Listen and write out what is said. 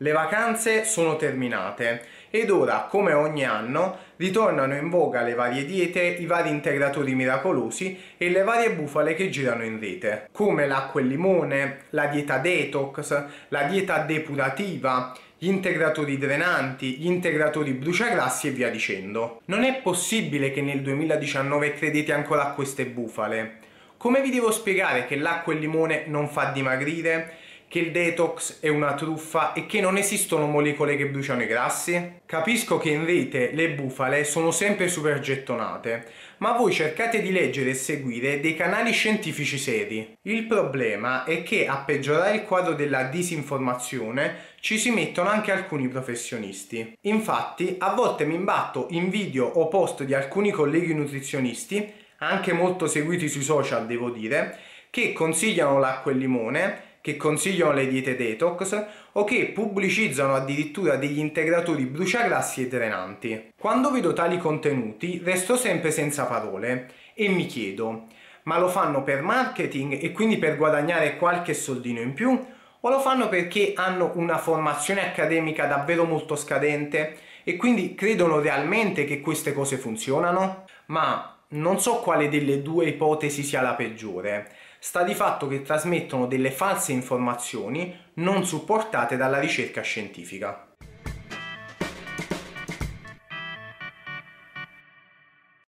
Le vacanze sono terminate ed ora, come ogni anno, ritornano in voga le varie diete, i vari integratori miracolosi e le varie bufale che girano in rete, come l'acqua e limone, la dieta detox, la dieta depurativa, gli integratori drenanti, gli integratori bruciagrassi e via dicendo. Non è possibile che nel 2019 credete ancora a queste bufale. Come vi devo spiegare che l'acqua e il limone non fa dimagrire? Che il detox è una truffa e che non esistono molecole che bruciano i grassi? Capisco che in rete le bufale sono sempre super gettonate, ma voi cercate di leggere e seguire dei canali scientifici seri. Il problema è che a peggiorare il quadro della disinformazione ci si mettono anche alcuni professionisti. Infatti, a volte mi imbatto in video o post di alcuni colleghi nutrizionisti, anche molto seguiti sui social devo dire, che consigliano l'acqua e il limone che consigliano le diete detox o che pubblicizzano addirittura degli integratori bruciagrassi e drenanti. Quando vedo tali contenuti resto sempre senza parole e mi chiedo, ma lo fanno per marketing e quindi per guadagnare qualche soldino in più? O lo fanno perché hanno una formazione accademica davvero molto scadente e quindi credono realmente che queste cose funzionano? Ma non so quale delle due ipotesi sia la peggiore sta di fatto che trasmettono delle false informazioni non supportate dalla ricerca scientifica.